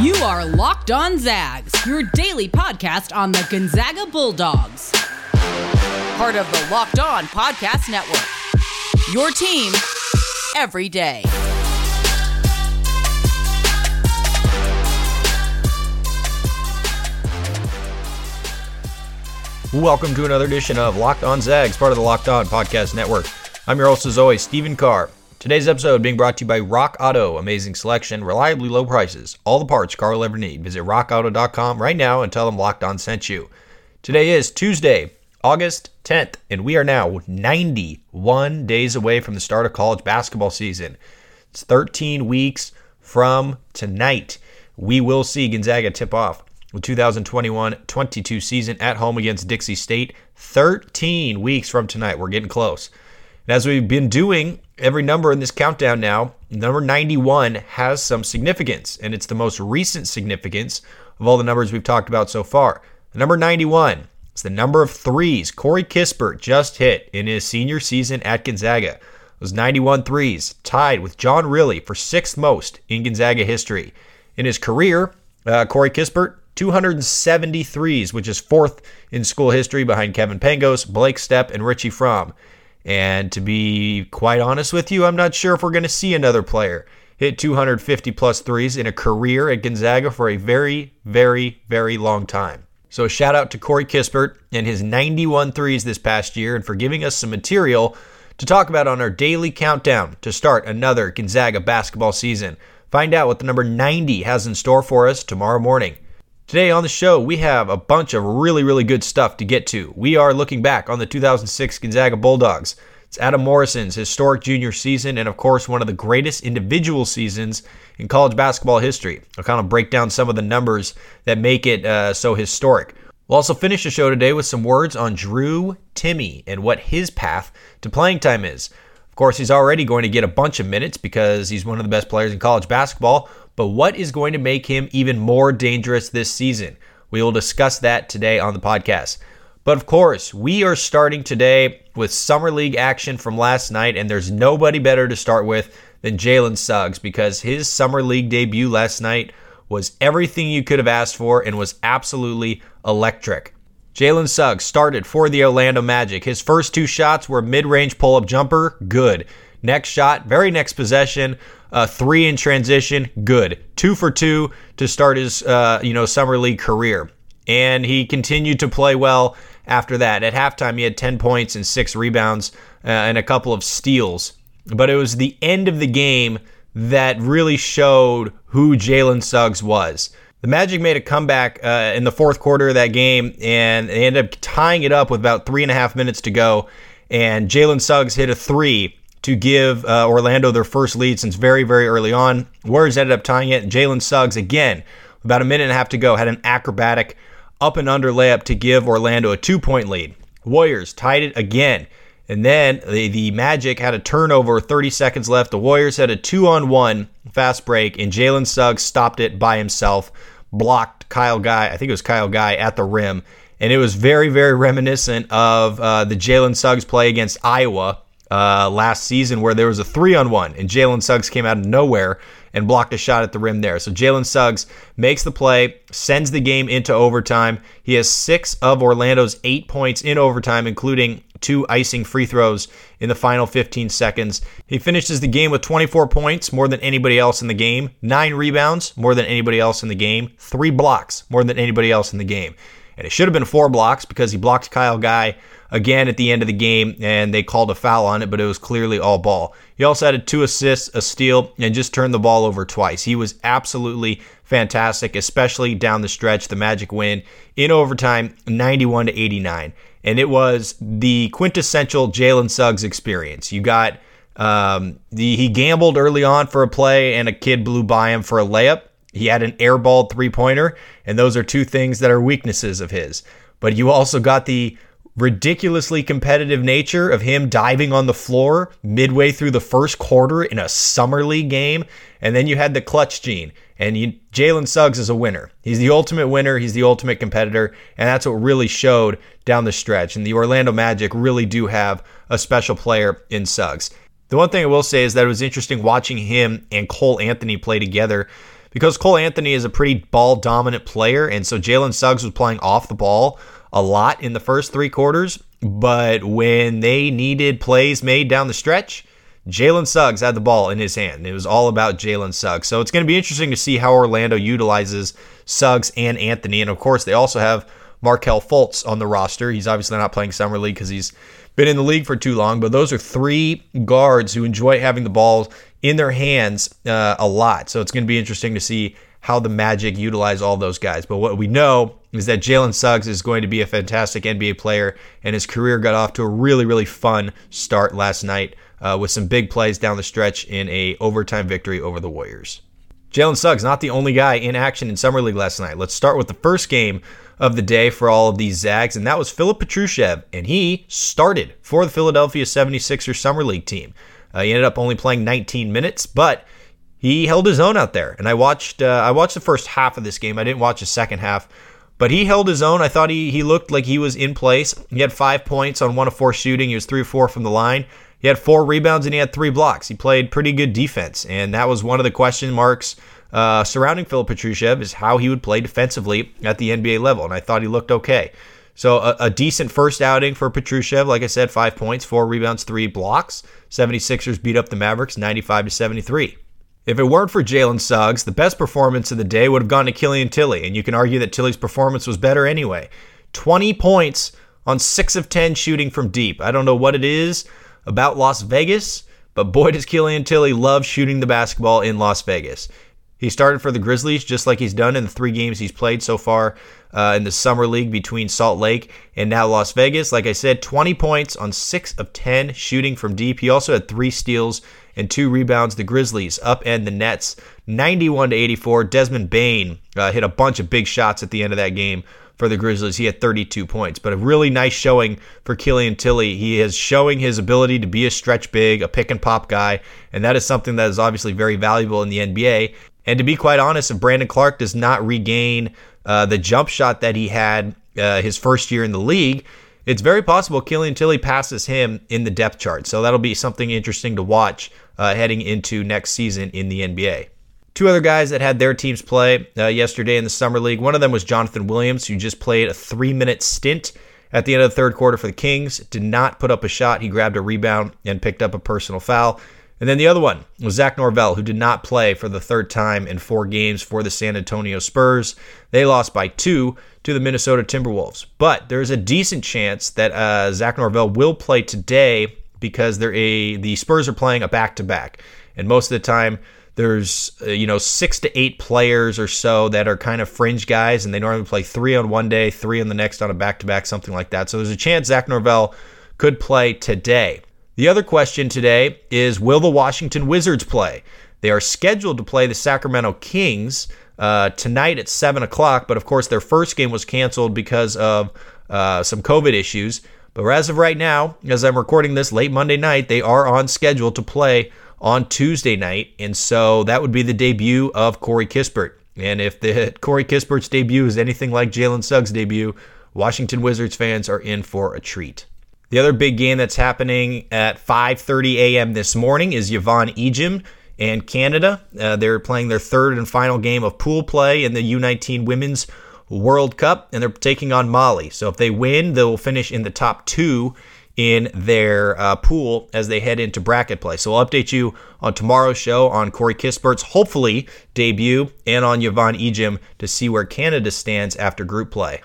You are Locked On Zags, your daily podcast on the Gonzaga Bulldogs. Part of the Locked On Podcast Network. Your team every day. Welcome to another edition of Locked On Zags, part of the Locked On Podcast Network. I'm your host, as always, Stephen Carr. Today's episode being brought to you by Rock Auto. Amazing selection, reliably low prices, all the parts car will ever need. Visit rockauto.com right now and tell them Locked On sent you. Today is Tuesday, August 10th, and we are now 91 days away from the start of college basketball season. It's 13 weeks from tonight. We will see Gonzaga tip off the 2021 22 season at home against Dixie State. 13 weeks from tonight. We're getting close. And as we've been doing every number in this countdown now, number 91 has some significance, and it's the most recent significance of all the numbers we've talked about so far. Number 91 is the number of threes Corey Kispert just hit in his senior season at Gonzaga. Those 91 threes, tied with John Riley for sixth most in Gonzaga history. In his career, uh, Corey Kispert 273s, which is fourth in school history behind Kevin Pangos, Blake Stepp, and Richie Frahm. And to be quite honest with you, I'm not sure if we're going to see another player hit 250 plus threes in a career at Gonzaga for a very, very, very long time. So shout out to Corey Kispert and his 91 threes this past year and for giving us some material to talk about on our daily countdown to start another Gonzaga basketball season. Find out what the number 90 has in store for us tomorrow morning. Today on the show, we have a bunch of really, really good stuff to get to. We are looking back on the 2006 Gonzaga Bulldogs. It's Adam Morrison's historic junior season, and of course, one of the greatest individual seasons in college basketball history. I'll kind of break down some of the numbers that make it uh, so historic. We'll also finish the show today with some words on Drew Timme and what his path to playing time is. Of course, he's already going to get a bunch of minutes because he's one of the best players in college basketball, but what is going to make him even more dangerous this season? We will discuss that today on the podcast. But of course, we are starting today with Summer League action from last night, and there's nobody better to start with than Jalen Suggs because his Summer League debut last night was everything you could have asked for and was absolutely electric. Jalen Suggs started for the Orlando Magic. His first two shots were mid range pull up jumper, good. Next shot, very next possession, uh, three in transition, good. Two for two to start his uh, you know summer league career, and he continued to play well after that. At halftime, he had 10 points and six rebounds uh, and a couple of steals. But it was the end of the game that really showed who Jalen Suggs was. The Magic made a comeback uh, in the fourth quarter of that game, and they ended up tying it up with about three and a half minutes to go. And Jalen Suggs hit a three to give uh, Orlando their first lead since very, very early on. Warriors ended up tying it. Jalen Suggs, again, about a minute and a half to go, had an acrobatic up and under layup to give Orlando a two point lead. Warriors tied it again. And then the, the Magic had a turnover, 30 seconds left. The Warriors had a two on one fast break, and Jalen Suggs stopped it by himself, blocked Kyle Guy, I think it was Kyle Guy, at the rim. And it was very, very reminiscent of uh, the Jalen Suggs play against Iowa uh, last season where there was a three on one and Jalen Suggs came out of nowhere and blocked a shot at the rim there. So Jalen Suggs makes the play, sends the game into overtime. He has six of Orlando's eight points in overtime, including two icing free throws in the final 15 seconds. He finishes the game with 24 points, more than anybody else in the game, nine rebounds, more than anybody else in the game, three blocks, more than anybody else in the game. And it should have been four blocks because he blocked Kyle Guy again at the end of the game, and they called a foul on it, but it was clearly all ball. He also had two assists, a steal, and just turned the ball over twice. He was absolutely fantastic, especially down the stretch. The Magic win in overtime, 91 to 89, and it was the quintessential Jalen Suggs experience. You got um, the he gambled early on for a play, and a kid blew by him for a layup. He had an airballed three pointer, and those are two things that are weaknesses of his. But you also got the ridiculously competitive nature of him diving on the floor midway through the first quarter in a summer league game. And then you had the clutch gene. And Jalen Suggs is a winner. He's the ultimate winner. He's the ultimate competitor. And that's what really showed down the stretch. And the Orlando Magic really do have a special player in Suggs. The one thing I will say is that it was interesting watching him and Cole Anthony play together because Cole Anthony is a pretty ball dominant player, and so Jalen Suggs was playing off the ball a lot in the first three quarters. But when they needed plays made down the stretch, Jalen Suggs had the ball in his hand. It was all about Jalen Suggs. So it's going to be interesting to see how Orlando utilizes Suggs and Anthony. And of course, they also have Markelle Fultz on the roster. He's obviously not playing Summer League because he's been in the league for too long, but those are three guards who enjoy having the ball in their hands uh, a lot. So it's going to be interesting to see how the Magic utilize all those guys. But what we know is that Jalen Suggs is going to be a fantastic NBA player, and his career got off to a really, really fun start last night uh, with some big plays down the stretch in a overtime victory over the Warriors. Jalen Suggs, not the only guy in action in Summer League last night. Let's start with the first game of the day for all of these Zags, and that was Filip Petrusev, and he started for the Philadelphia 76ers Summer League team. Uh, he ended up only playing 19 minutes, but he held his own out there. And I watched uh, I watched the first half of this game. I didn't watch the second half, but he held his own. I thought he he looked like he was in place. He had five points on one of four shooting. He was three or four from the line. He had four rebounds and he had three blocks. He played pretty good defense, and that was one of the question marks uh, surrounding Filip Petrusev is how he would play defensively at the NBA level, and I thought he looked okay. So a, a, decent first outing for Petrusev. Like I said, five points, four rebounds, three blocks. 76ers beat up the Mavericks 95 to 73. If it weren't for Jalen Suggs, the best performance of the day would have gone to Killian Tillie, and you can argue that Tillie's performance was better anyway. 20 points on 6 of 10 shooting from deep. I don't know what it is about Las Vegas, but boy does Killian Tillie love shooting the basketball in Las Vegas. He started for the Grizzlies just like he's done in the three games he's played so far uh, in the Summer League between Salt Lake and now Las Vegas. Like I said, 20 points on 6 of 10 shooting from deep. He also had three steals and two rebounds. The Grizzlies upend the Nets 91 to 84. Desmond Bane uh, hit a bunch of big shots at the end of that game for the Grizzlies. He had 32 points, but a really nice showing for Killian Tillie. He is showing his ability to be a stretch big, a pick and pop guy, and that is something that is obviously very valuable in the NBA. And to be quite honest, if Brandon Clarke does not regain uh, the jump shot that he had uh, his first year in the league, it's very possible Killian Tillie passes him in the depth chart. So that'll be something interesting to watch uh, heading into next season in the NBA. Two other guys that had their teams play uh, yesterday in the Summer League. One of them was Jonathan Williams, who just played a three minute stint at the end of the third quarter for the Kings. Did not put up a shot. He grabbed a rebound and picked up a personal foul. And then the other one was Zach Norvell, who did not play for the third time in four games for the San Antonio Spurs. They lost by two to the Minnesota Timberwolves. But there's a decent chance that uh, Zach Norvell will play today because they're a the Spurs are playing a back to back, and most of the time there's uh, you know six to eight players or so that are kind of fringe guys, and they normally play three on one day, three on the next on a back to back, something like that. So there's a chance Zach Norvell could play today. The other question today is Will the Washington Wizards play? They are scheduled to play the Sacramento Kings uh, tonight at 7 o'clock, but of course, their first game was canceled because of uh, some COVID issues. But as of right now, as I'm recording this late Monday night, they are on schedule to play on Tuesday night. And so that would be the debut of Corey Kispert. And if the Corey Kispert's debut is anything like Jalen Suggs' debut, Washington Wizards fans are in for a treat. The other big game that's happening at 5:30 a.m. this morning is Yvonne Ejim and Canada. Uh, they're playing their third and final game of pool play in the U19 Women's World Cup, and they're taking on Mali. So if they win, they'll finish in the top two in their uh, pool as they head into bracket play. So I'll update you on tomorrow's show on Corey Kispert's hopefully debut and on Yvonne Ejim to see where Canada stands after group play.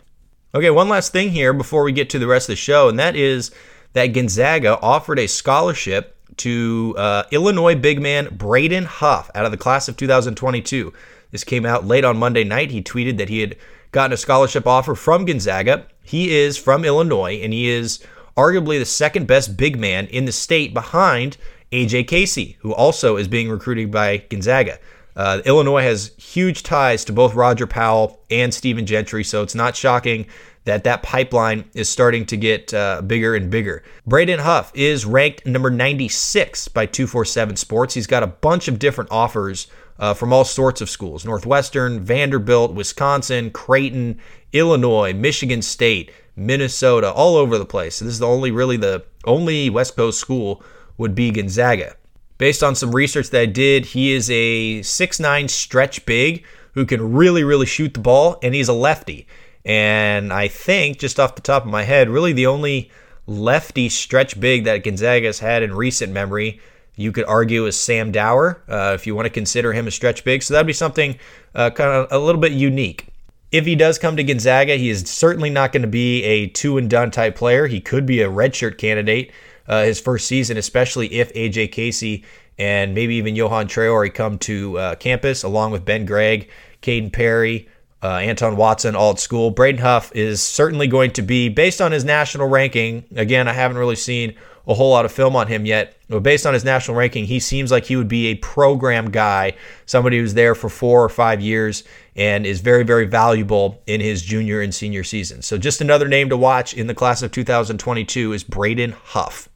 Okay, one last thing here before we get to the rest of the show, and that is that Gonzaga offered a scholarship to uh, Illinois big man Braden Huff out of the class of 2022. This came out late on Monday night. He tweeted that he had gotten a scholarship offer from Gonzaga. He is from Illinois, and he is arguably the second best big man in the state behind AJ Casey, who also is being recruited by Gonzaga. Uh, Illinois has huge ties to both Roger Powell and Stephen Gentry, so it's not shocking that that pipeline is starting to get uh, bigger and bigger. Braden Huff is ranked number 96 by 247 Sports. He's got a bunch of different offers uh, from all sorts of schools Northwestern, Vanderbilt, Wisconsin, Creighton, Illinois, Michigan State, Minnesota, all over the place. So this is the only really the only West Coast school would be Gonzaga. Based on some research that I did, he is a 6'9 stretch big who can really, really shoot the ball, and he's a lefty. And I think, just off the top of my head, really the only lefty stretch big that Gonzaga has had in recent memory, you could argue, is Sam Dower, uh, if you want to consider him a stretch big. So that'd be something uh, kind of a little bit unique. If he does come to Gonzaga, he is certainly not going to be a two and done type player. He could be a redshirt candidate uh, his first season, especially if AJ Casey and maybe even Johan Traore come to uh, campus along with Ben Gregg, Kaden Perry, uh, Anton Watson, all at school. Braden Huff is certainly going to be, based on his national ranking, again, I haven't really seen a whole lot of film on him yet, but based on his national ranking, he seems like he would be a program guy, somebody who's there for four or five years and is very, very valuable in his junior and senior season. So just another name to watch in the class of 2022 is Braden Huff.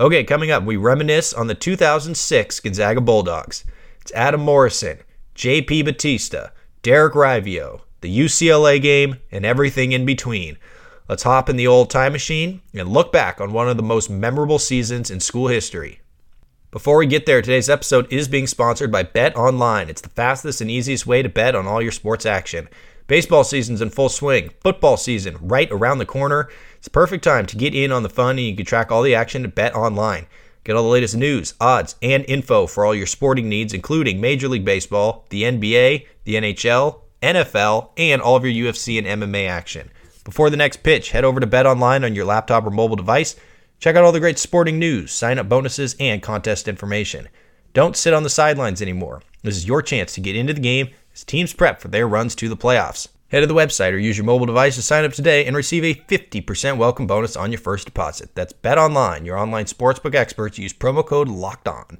Okay, coming up, we reminisce on the 2006 Gonzaga Bulldogs. It's Adam Morrison, JP Batista, Derek Raivio, the UCLA game, and everything in between. Let's hop in the old time machine and look back on one of the most memorable seasons in school history. Before we get there, today's episode is being sponsored by Bet Online. It's the fastest and easiest way to bet on all your sports action. Baseball season's in full swing, football season right around the corner. It's the perfect time to get in on the fun and you can track all the action at Bet Online. Get all the latest news, odds, and info for all your sporting needs, including Major League Baseball, the NBA, the NHL, NFL, and all of your UFC and MMA action. Before the next pitch, head over to Bet Online on your laptop or mobile device. Check out all the great sporting news, sign up bonuses, and contest information. Don't sit on the sidelines anymore. This is your chance to get into the game as teams prep for their runs to the playoffs. Head to the website or use your mobile device to sign up today and receive a 50% welcome bonus on your first deposit. That's Bet Online, your online sportsbook experts. Use promo code LOCKED ON.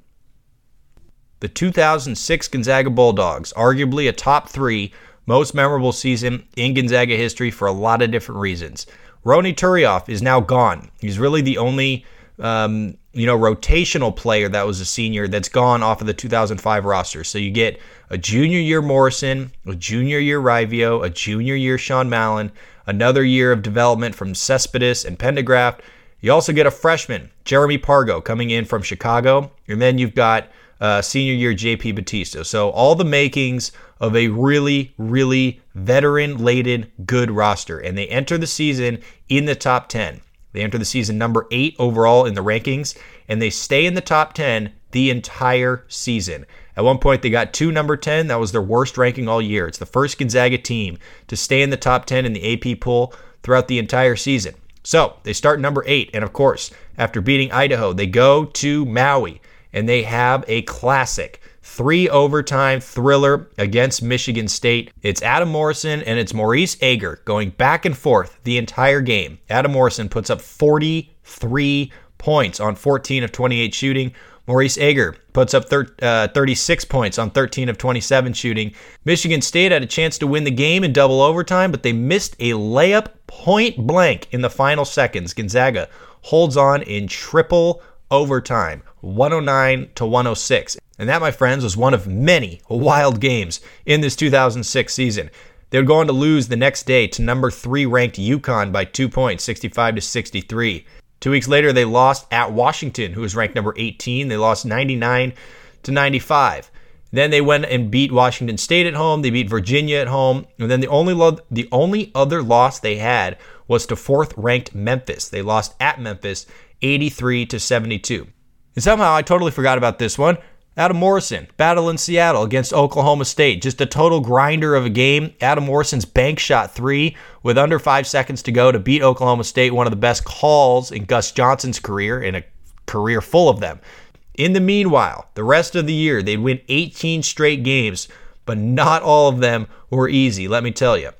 The 2006 Gonzaga Bulldogs, arguably a top three most memorable season in Gonzaga history for a lot of different reasons. Ronny Turiaf is now gone. He's really the only um, you know, rotational player that was a senior that's gone off of the 2005 roster. So you get a junior year Morrison, a junior year Raivio, a junior year Sean Mallon, another year of development from Cespedes and Pendergraft. You also get a freshman, Jeremy Pargo, coming in from Chicago. And then you've got uh, senior year JP Batista. So all the makings of a really, really veteran laden good roster. And they enter the season in the top 10. They enter the season number eight overall in the rankings, and they stay in the top 10 the entire season. At one point, they got two number 10. That was their worst ranking all year. It's the first Gonzaga team to stay in the top 10 in the AP poll throughout the entire season. So they start number eight. And of course, after beating Idaho, they go to Maui and they have a classic three overtime thriller against Michigan State. It's Adam Morrison and it's Maurice Ager going back and forth the entire game. Adam Morrison puts up 43 points on 14 of 28 shooting. Maurice Ager puts up thir- uh, 36 points on 13 of 27 shooting. Michigan State had a chance to win the game in double overtime, but they missed a layup point blank in the final seconds. Gonzaga holds on in triple overtime, 109 to 106. And that, my friends, was one of many wild games in this 2006 season. They would go on to lose the next day to number three ranked UConn by two points, 65 to 63. Two weeks later, they lost at Washington, who was ranked number 18. They lost 99 to 95. Then they went and beat Washington State at home. They beat Virginia at home, and then the only lo- the only other loss they had was to fourth ranked Memphis. They lost at Memphis, 83 to 72. And somehow I totally forgot about this one. Adam Morrison, battle in Seattle against Oklahoma State. Just a total grinder of a game. Adam Morrison's bank shot three with under five seconds to go to beat Oklahoma State, one of the best calls in Gus Johnson's career, in a career full of them. In the meanwhile, the rest of the year, they'd win 18 straight games, but not all of them were easy, let me tell you.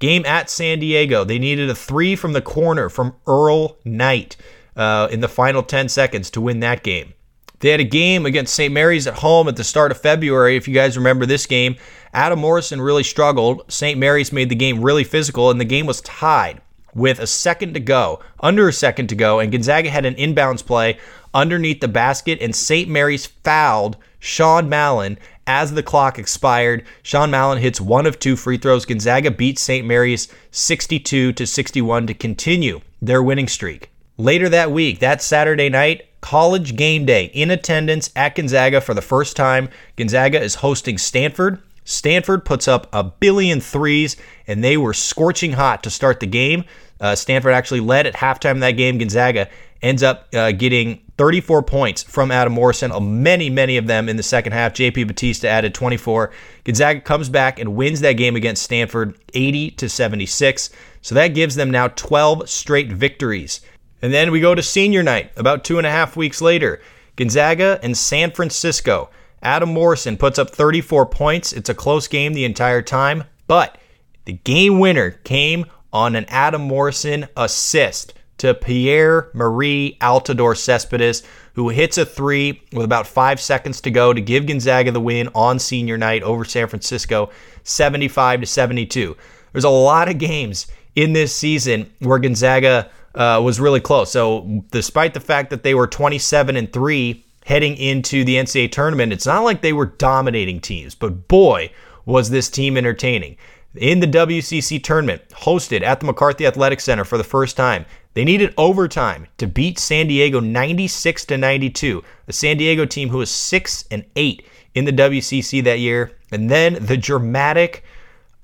Game at San Diego, they needed a three from the corner from Erroll Knight uh, in the final 10 seconds to win that game. They had a game against St. Mary's at home at the start of February. If you guys remember this game, Adam Morrison really struggled. St. Mary's made the game really physical, and the game was tied with a second to go, under a second to go, and Gonzaga had an inbounds play underneath the basket, and St. Mary's fouled Sean Mallon as the clock expired. Sean Mallon hits one of two free throws. Gonzaga beats St. Mary's 62 to 61 to continue their winning streak. Later that week, that Saturday night, college game day in attendance at Gonzaga for the first time. Gonzaga is hosting Stanford. Stanford puts up a billion threes, and they were scorching hot to start the game. Uh, Stanford actually led at halftime that game. Gonzaga ends up uh, getting 34 points from Adam Morrison, uh, many, many of them in the second half. JP Batista added 24. Gonzaga comes back and wins that game against Stanford 80 to 76. So that gives them now 12 straight victories. And then we go to senior night about two and a half weeks later. Gonzaga and San Francisco. Adam Morrison puts up 34 points. It's a close game the entire time, but the game winner came on an Adam Morrison assist to Pierre Marie Altidor Cespedes, who hits a three with about five seconds to go to give Gonzaga the win on senior night over San Francisco, 75 to 72. There's a lot of games in this season where Gonzaga uh, was really close. So, despite the fact that they were 27 and three heading into the NCAA tournament, it's not like they were dominating teams, but boy, was this team entertaining in the WCC tournament, hosted at the McCarthy Athletic Center for the first time. They needed overtime to beat San Diego 96 to 92, a San Diego team who was 6 and 8 in the WCC that year, and then the dramatic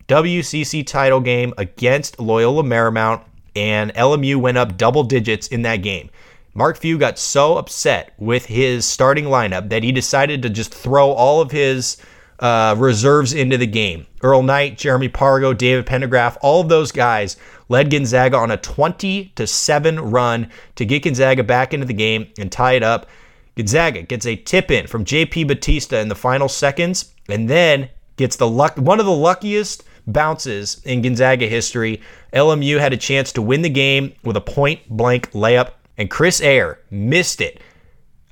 WCC title game against Loyola Marymount, and LMU went up double digits in that game. Mark Few got so upset with his starting lineup that he decided to just throw all of his uh, reserves into the game. Erroll Knight, Jeremy Pargo, David Pendergraft, all of those guys led Gonzaga on a 20 to 7 run to get Gonzaga back into the game and tie it up. Gonzaga gets a tip in from JP Batista in the final seconds and then gets the luck one of the luckiest bounces in Gonzaga history. LMU had a chance to win the game with a point blank layup and Chris Ayer missed it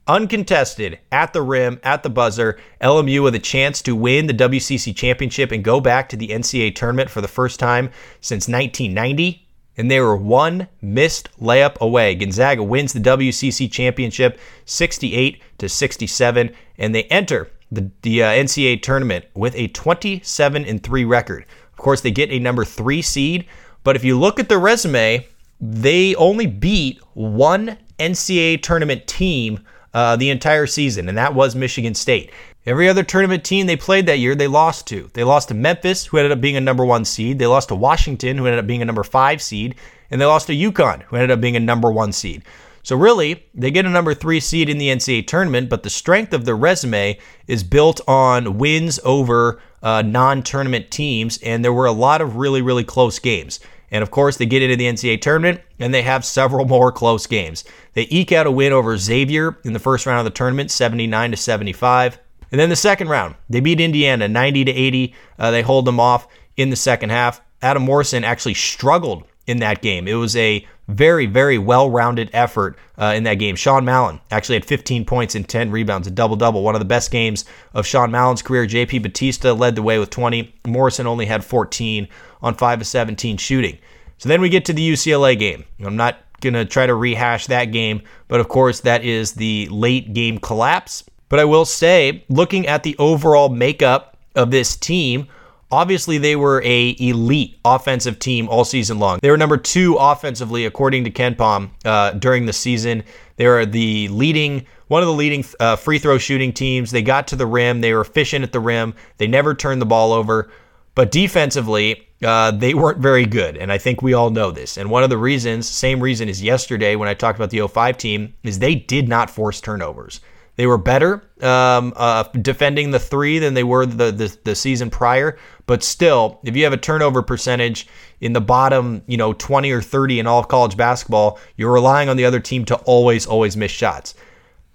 uncontested at the rim, at the buzzer. LMU with a chance to win the WCC championship and go back to the NCAA tournament for the first time since 1990. And they were one missed layup away. Gonzaga wins the WCC championship 68 to 67, and they enter the, the uh, NCAA tournament with a 27 and 3 record. Course, they get a number three seed, but if you look at the resume, they only beat one NCAA tournament team uh, the entire season, and that was Michigan State. Every other tournament team they played that year, they lost to. They lost to Memphis, who ended up being a number one seed. They lost to Washington, who ended up being a number five seed. And they lost to UConn, who ended up being a number one seed. So, really, they get a number three seed in the NCAA tournament, but the strength of their resume is built on wins over uh, non tournament teams. And there were a lot of really, really close games. And of course, they get into the NCAA tournament and they have several more close games. They eke out a win over Xavier in the first round of the tournament, 79 to 75. And then the second round, they beat Indiana 90 to 80. Uh, they hold them off in the second half. Adam Morrison actually struggled in that game. It was a very, very well rounded effort uh, in that game. Sean Mallon actually had 15 points and 10 rebounds, a double double, one of the best games of Sean Mallon's career. JP Batista led the way with 20. Morrison only had 14 on 5 of 17 shooting. So then we get to the UCLA game. I'm not going to try to rehash that game, but of course, that is the late game collapse. But I will say, looking at the overall makeup of this team, Obviously, they were a elite offensive team all season long. They were number two offensively, according to KenPom, uh, during the season. They were the leading, one of the leading uh, free throw shooting teams. They got to the rim. They were efficient at the rim. They never turned the ball over. But defensively, uh, they weren't very good. And I think we all know this. And one of the reasons, same reason as yesterday when I talked about the 05 team, is they did not force turnovers. They were better um, uh, defending the three than they were the, the, the season prior. But still, if you have a turnover percentage in the bottom, you know, 20 or 30 in all college basketball, you're relying on the other team to always, always miss shots.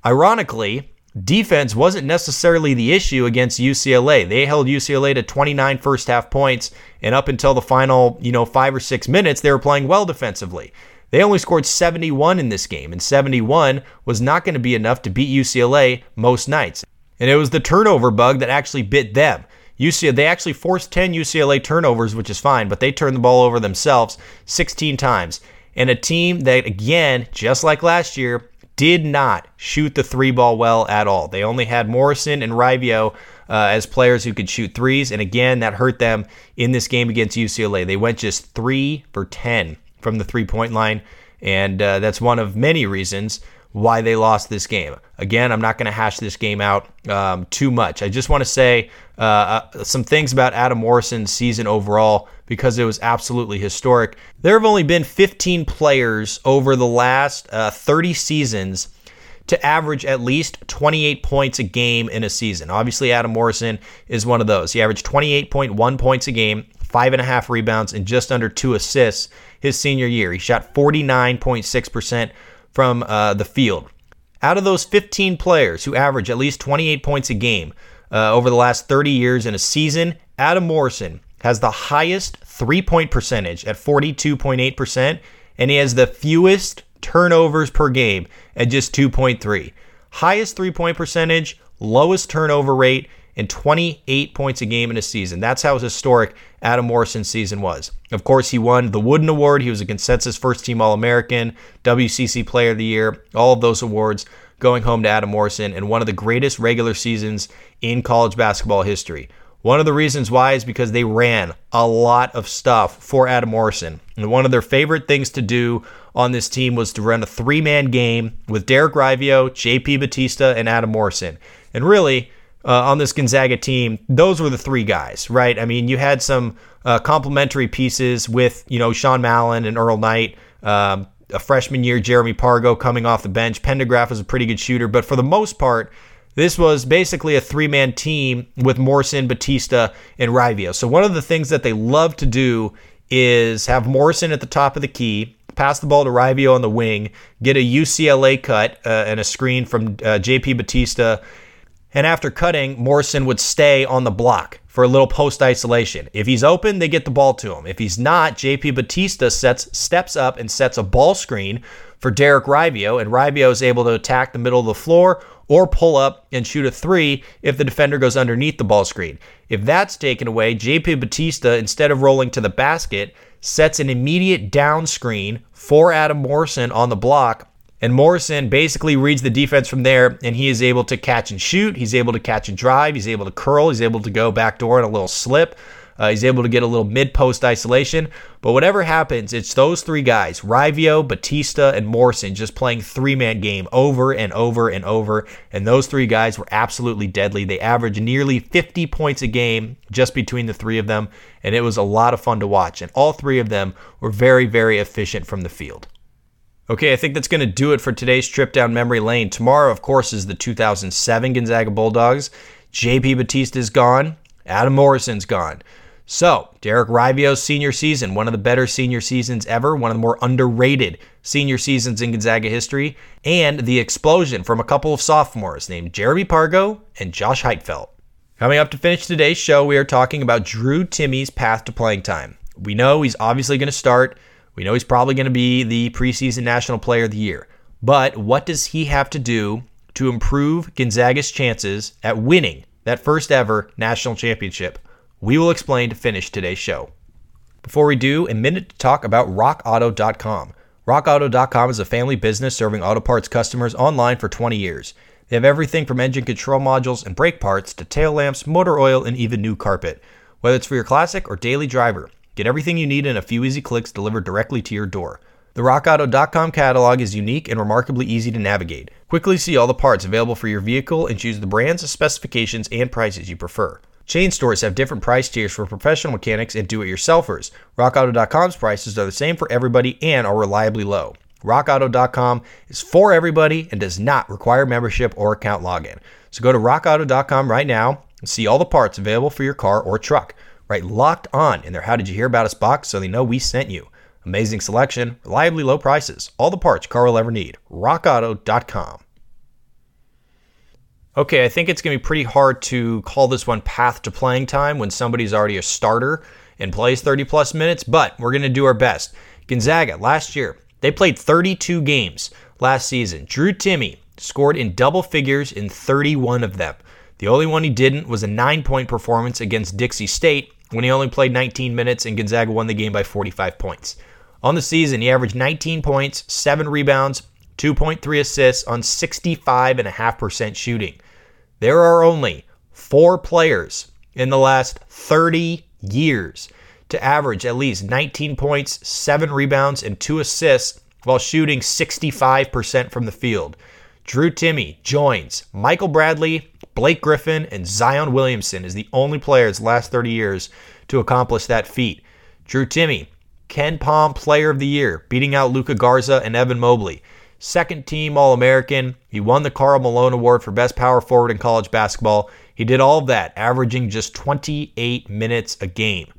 Ironically, defense wasn't necessarily the issue against UCLA. They held UCLA to 29 first half points, and up until the final, you know, five or six minutes, they were playing well defensively. They only scored 71 in this game, and 71 was not going to be enough to beat UCLA most nights. And it was the turnover bug that actually bit them. UCLA, they actually forced 10 UCLA turnovers, which is fine, but they turned the ball over themselves 16 times. And a team that, again, just like last year, did not shoot the three ball well at all. They only had Morrison and Raivio uh, as players who could shoot threes. And again, that hurt them in this game against UCLA. They went just three for 10 from the three point line. And uh, that's one of many reasons why they lost this game. Again, I'm not going to hash this game out um, too much. I just want to say uh, uh, some things about Adam Morrison's season overall because it was absolutely historic. There have only been 15 players over the last uh, 30 seasons to average at least 28 points a game in a season. Obviously, Adam Morrison is one of those. He averaged 28.1 points a game, five and a half rebounds, and just under two assists his senior year. He shot 49.6% from uh, the field. Out of those 15 players who average at least 28 points a game uh, over the last 30 years in a season, Adam Morrison has the highest three point percentage at 42.8%, and he has the fewest turnovers per game at just 2.3. Highest three point percentage, lowest turnover rate, and 28 points a game in a season. That's how historic Adam Morrison's season was. Of course, he won the Wooden Award. He was a consensus first team All American, WCC Player of the Year, all of those awards going home to Adam Morrison and one of the greatest regular seasons in college basketball history. One of the reasons why is because they ran a lot of stuff for Adam Morrison. And one of their favorite things to do on this team was to run a three man game with Derek Raivio, JP Batista, and Adam Morrison. And really, uh, on this Gonzaga team, those were the three guys, right? I mean, you had some uh, complementary pieces with, you know, Sean Mallon and Erroll Knight. Um, a freshman year, Jeremy Pargo coming off the bench. Pendergraft was a pretty good shooter, but for the most part, this was basically a three man team with Morrison, Batista, and Raivio. So, one of the things that they love to do is have Morrison at the top of the key, pass the ball to Raivio on the wing, get a UCLA cut uh, and a screen from uh, JP Batista. And after cutting, Morrison would stay on the block for a little post isolation. If he's open, they get the ball to him. If he's not, JP Batista sets steps up and sets a ball screen for Derek Raivio, and Raivio is able to attack the middle of the floor or pull up and shoot a three if the defender goes underneath the ball screen. If that's taken away, JP Batista, instead of rolling to the basket, sets an immediate down screen for Adam Morrison on the block. And Morrison basically reads the defense from there, and he is able to catch and shoot. He's able to catch and drive. He's able to curl. He's able to go backdoor in a little slip. Uh, he's able to get a little mid post isolation. But whatever happens, it's those three guys, Raivio, Batista, and Morrison, just playing three man game over and over and over. And those three guys were absolutely deadly. They averaged nearly 50 points a game just between the three of them. And it was a lot of fun to watch. And all three of them were very, very efficient from the field. Okay, I think that's going to do it for today's trip down memory lane. Tomorrow, of course, is the 2007 Gonzaga Bulldogs. JP Batista is gone. Adam Morrison's gone. So, Derek Raivio's senior season, one of the better senior seasons ever, one of the more underrated senior seasons in Gonzaga history, and the explosion from a couple of sophomores named Jeremy Pargo and Josh Heytvelt. Coming up to finish today's show, we are talking about Drew Timme's path to playing time. We know he's obviously going to start. We know he's probably going to be the preseason National Player of the Year. But what does he have to do to improve Gonzaga's chances at winning that first ever national championship? We will explain to finish today's show. Before we do, a minute to talk about RockAuto.com. RockAuto.com is a family business serving auto parts customers online for 20 years. They have everything from engine control modules and brake parts to tail lamps, motor oil, and even new carpet. Whether it's for your classic or daily driver, get everything you need in a few easy clicks delivered directly to your door. The RockAuto.com catalog is unique and remarkably easy to navigate. Quickly see all the parts available for your vehicle and choose the brands, specifications, and prices you prefer. Chain stores have different price tiers for professional mechanics and do it yourselfers. RockAuto.com's prices are the same for everybody and are reliably low. RockAuto.com is for everybody and does not require membership or account login. So go to RockAuto.com right now and see all the parts available for your car or truck. Right locked on in their How Did You Hear About Us box so they know we sent you. Amazing selection, reliably low prices, all the parts car will ever need. RockAuto.com. Okay, I think it's going to be pretty hard to call this one path to playing time when somebody's already a starter and plays 30 plus minutes, but we're going to do our best. Gonzaga, last year, they played 32 games last season. Drew Timme scored in double figures in 31 of them. The only one he didn't was a nine point performance against Dixie State when he only played 19 minutes and Gonzaga won the game by 45 points. On the season, he averaged 19 points, 7 rebounds, 2.3 assists on 65.5% shooting. There are only four players in the last 30 years to average at least 19 points, 7 rebounds, and 2 assists while shooting 65% from the field. Drew Timme joins Michael Bradley, Blake Griffin, and Zion Williamson is the only players the last 30 years to accomplish that feat. Drew Timme, Ken KenPom Player of the Year, beating out Luka Garza and Evan Mobley. Second team All American. He won the Karl Malone Award for Best Power Forward in college basketball. He did all of that, averaging just 28 minutes a game.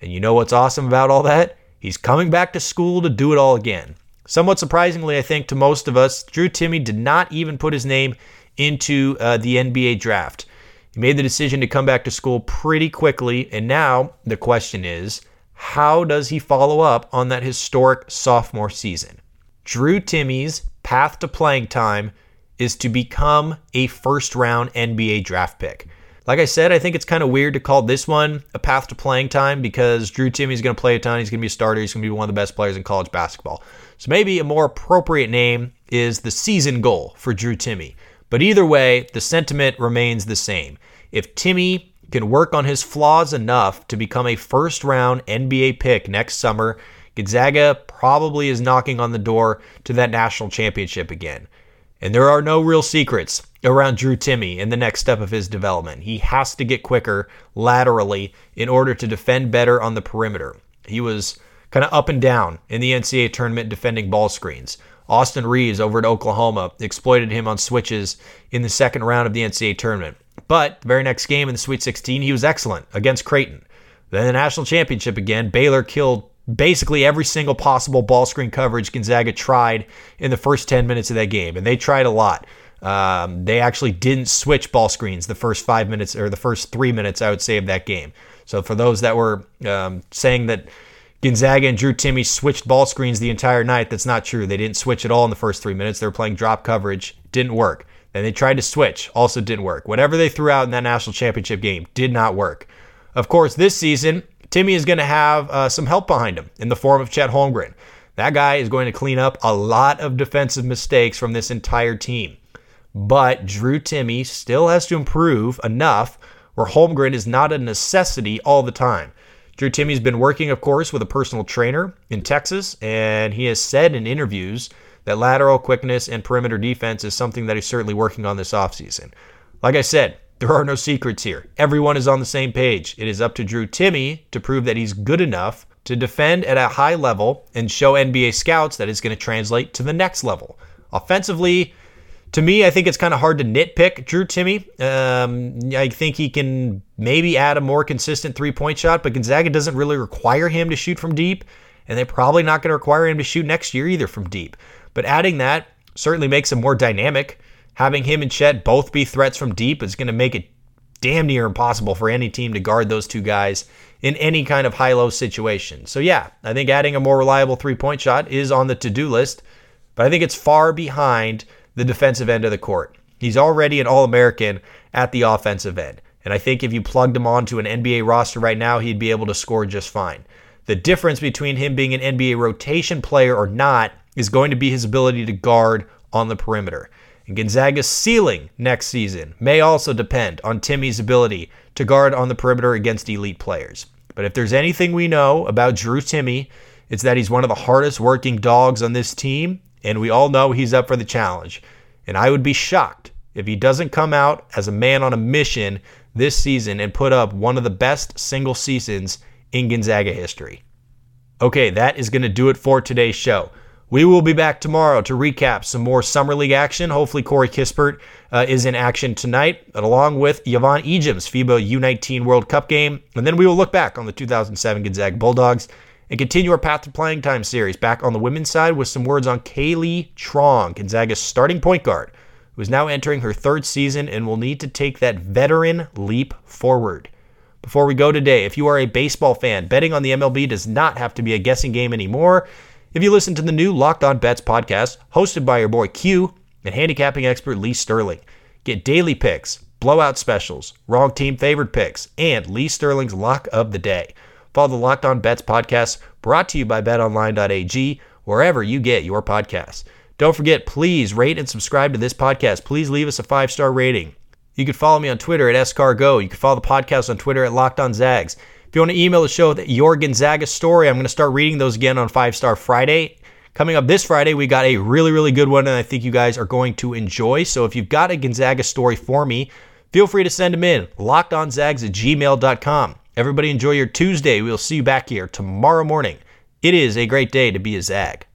And you know what's awesome about all that? He's coming back to school to do it all again. Somewhat surprisingly, I think, to most of us, Drew Timme did not even put his name into uh, the NBA draft. He made the decision to come back to school pretty quickly, and now the question is how does he follow up on that historic sophomore season? Drew Timme's path to playing time is to become a first round NBA draft pick. Like I said, I think it's kind of weird to call this one a path to playing time because Drew Timme is going to play a ton. He's going to be a starter. He's going to be one of the best players in college basketball. So maybe a more appropriate name is the season goal for Drew Timme. But either way, the sentiment remains the same. If Timme can work on his flaws enough to become a first round NBA pick next summer, Gonzaga probably is knocking on the door to that national championship again. And there are no real secrets around Drew Timme in the next step of his development. He has to get quicker laterally in order to defend better on the perimeter. He was kind of up and down in the NCAA tournament defending ball screens. Austin Reaves over at Oklahoma exploited him on switches in the second round of the NCAA tournament. But the very next game in the Sweet 16, he was excellent against Creighton. Then the national championship again, Baylor killed basically every single possible ball screen coverage Gonzaga tried in the first 10 minutes of that game, and they tried a lot. Um, they actually didn't switch ball screens the first five minutes or the first three minutes, I would say, of that game. So for those that were um, saying that Gonzaga and Drew Timme switched ball screens the entire night, that's not true. They didn't switch at all in the first three minutes. They were playing drop coverage, didn't work. Then they tried to switch, also didn't work. Whatever they threw out in that national championship game did not work. Of course, this season, Timme is going to have uh, some help behind him in the form of Chet Holmgren. That guy is going to clean up a lot of defensive mistakes from this entire team. But Drew Timme still has to improve enough where Holmgren is not a necessity all the time. Drew Timme's been working, of course, with a personal trainer in Texas, and he has said in interviews that lateral quickness and perimeter defense is something that he's certainly working on this offseason. Like I said, there are no secrets here. Everyone is on the same page. It is up to Drew Timme to prove that he's good enough to defend at a high level and show NBA scouts that it's going to translate to the next level. Offensively, to me, I think it's kind of hard to nitpick Drew Timme. Um, I think he can maybe add a more consistent three point shot, but Gonzaga doesn't really require him to shoot from deep, and they're probably not going to require him to shoot next year either from deep. But adding that certainly makes him more dynamic. Having him and Chet both be threats from deep is going to make it damn near impossible for any team to guard those two guys in any kind of high low situation. So, yeah, I think adding a more reliable three point shot is on the to do list, but I think it's far behind the defensive end of the court. He's already an All American at the offensive end. And I think if you plugged him onto an NBA roster right now, he'd be able to score just fine. The difference between him being an NBA rotation player or not is going to be his ability to guard on the perimeter. And Gonzaga's ceiling next season may also depend on Timme's ability to guard on the perimeter against elite players. But if there's anything we know about Drew Timme, it's that he's one of the hardest working dogs on this team, and we all know he's up for the challenge. And I would be shocked if he doesn't come out as a man on a mission this season and put up one of the best single seasons in Gonzaga history. Okay, that is going to do it for today's show. We will be back tomorrow to recap some more Summer League action. Hopefully, Corey Kispert uh, is in action tonight, along with Yvonne Ejim's FIBA U19 World Cup game. And then we will look back on the 2007 Gonzaga Bulldogs and continue our Path to Playing Time series back on the women's side with some words on Kaylynne Truong, Gonzaga's starting point guard, who is now entering her third season and will need to take that veteran leap forward. Before we go today, if you are a baseball fan, betting on the MLB does not have to be a guessing game anymore. If you listen to the new Locked On Bets podcast, hosted by your boy Q and handicapping expert Lee Sterling, get daily picks, blowout specials, wrong team favored picks, and Lee Sterling's lock of the day. Follow the Locked On Bets podcast brought to you by betonline.ag wherever you get your podcasts. Don't forget, please rate and subscribe to this podcast. Please leave us a five star rating. You can follow me on Twitter at SCarGo. You can follow the podcast on Twitter at Locked On Zags. If you want to email the show with your Gonzaga story, I'm going to start reading those again on Five Star Friday. Coming up this Friday, we got a really, really good one, and I think you guys are going to enjoy. So if you've got a Gonzaga story for me, feel free to send them in. LockedOnZags at gmail.com. Everybody enjoy your Tuesday. We'll see you back here tomorrow morning. It is a great day to be a Zag.